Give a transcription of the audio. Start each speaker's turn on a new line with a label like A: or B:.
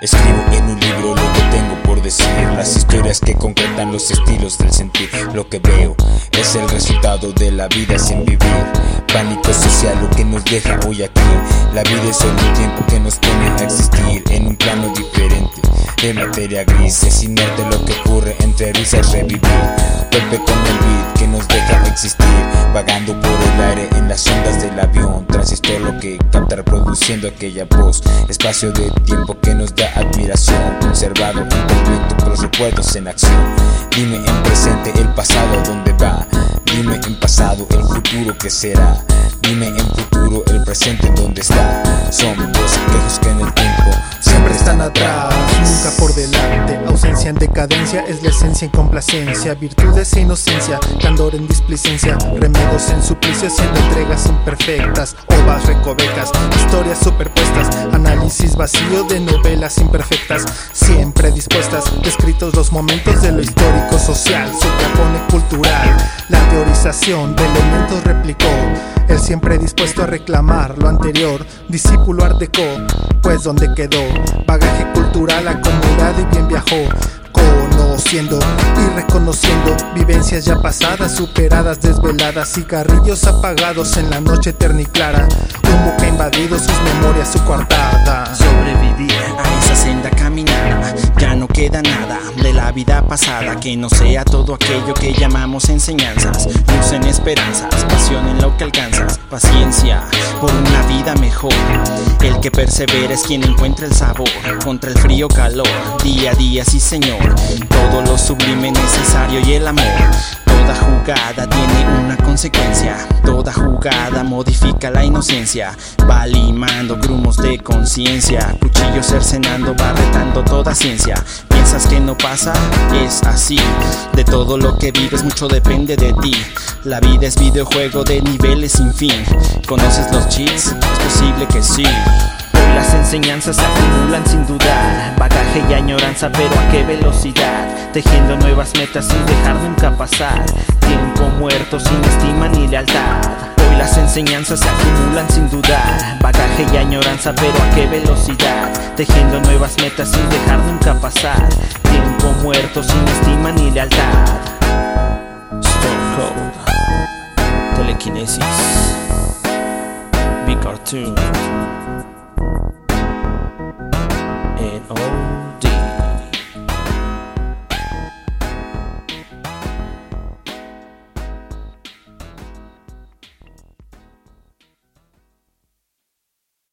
A: Escribo en un libro lo que tengo por decir, las historias que concretan los estilos del sentir. Lo que veo es el resultado de la vida sin vivir. Pánico social lo que nos deja hoy aquí. La vida es solo tiempo que nos pone a existir en un plano diferente de materia gris. Es inerte lo que ocurre entre risas revivir. Golpe con el beat que nos deja existir, vagando por el aire en las ondas del avión. Transistor lo que capta reproduciendo aquella voz. Espacio de tiempo que nos da admiración, conservado en completo con los recuerdos en acción. Dime en presente el pasado dónde va, dime en pasado el futuro que será. Dime en futuro el presente dónde está. Son los espejos que en el tiempo
B: siempre están atrás, nunca por delante. En decadencia es la esencia en complacencia. Virtudes e inocencia, candor en displicencia. Remedios en suplicio, siendo entregas imperfectas. Ovas recovecas, historias superpuestas. Análisis vacío de novelas imperfectas. Siempre dispuestas, descritos los momentos de lo histórico social. Suprapone cultural, la teorización de elementos replicó. El siempre dispuesto a reclamar lo anterior, discípulo art pues donde quedó, bagaje cultural acumulado y bien viajó, conociendo y reconociendo vivencias ya pasadas, superadas, desveladas, cigarrillos apagados en la noche eterna y clara, humo que ha invadido sus memorias, su coartada.
C: Sobrevivir a esa senda caminada, ya no queda nada de la vida pasada que no sea todo aquello que llamamos enseñanzas, luz en esperanzas, pasión en lo que alcanzas, paciencia por una vida mejor. El que persevera es quien encuentra el sabor contra el frío calor, día a día, sí señor. Todo lo sublime necesario y el amor. Toda jugada tiene una consecuencia. Toda jugada modifica la inocencia. Va limando grumos de conciencia. Cuchillo cercenando, va retando toda ciencia. Que no pasa, es así. De todo lo que vives, mucho depende de ti. La vida es videojuego de niveles sin fin. ¿Conoces los cheats? Es posible que sí.
D: Las enseñanzas se acumulan sin dudar. Bagaje y añoranza, pero a qué velocidad. Tejiendo nuevas metas sin dejar nunca pasar. Tiempo muerto sin estima ni lealtad. Enseñanzas se acumulan sin dudar. Bagaje y añoranza, pero a qué velocidad. Tejiendo nuevas metas sin dejar nunca pasar. Tiempo muerto sin estima ni lealtad.
C: Stone Cold. Telekinesis. Big Cartoon.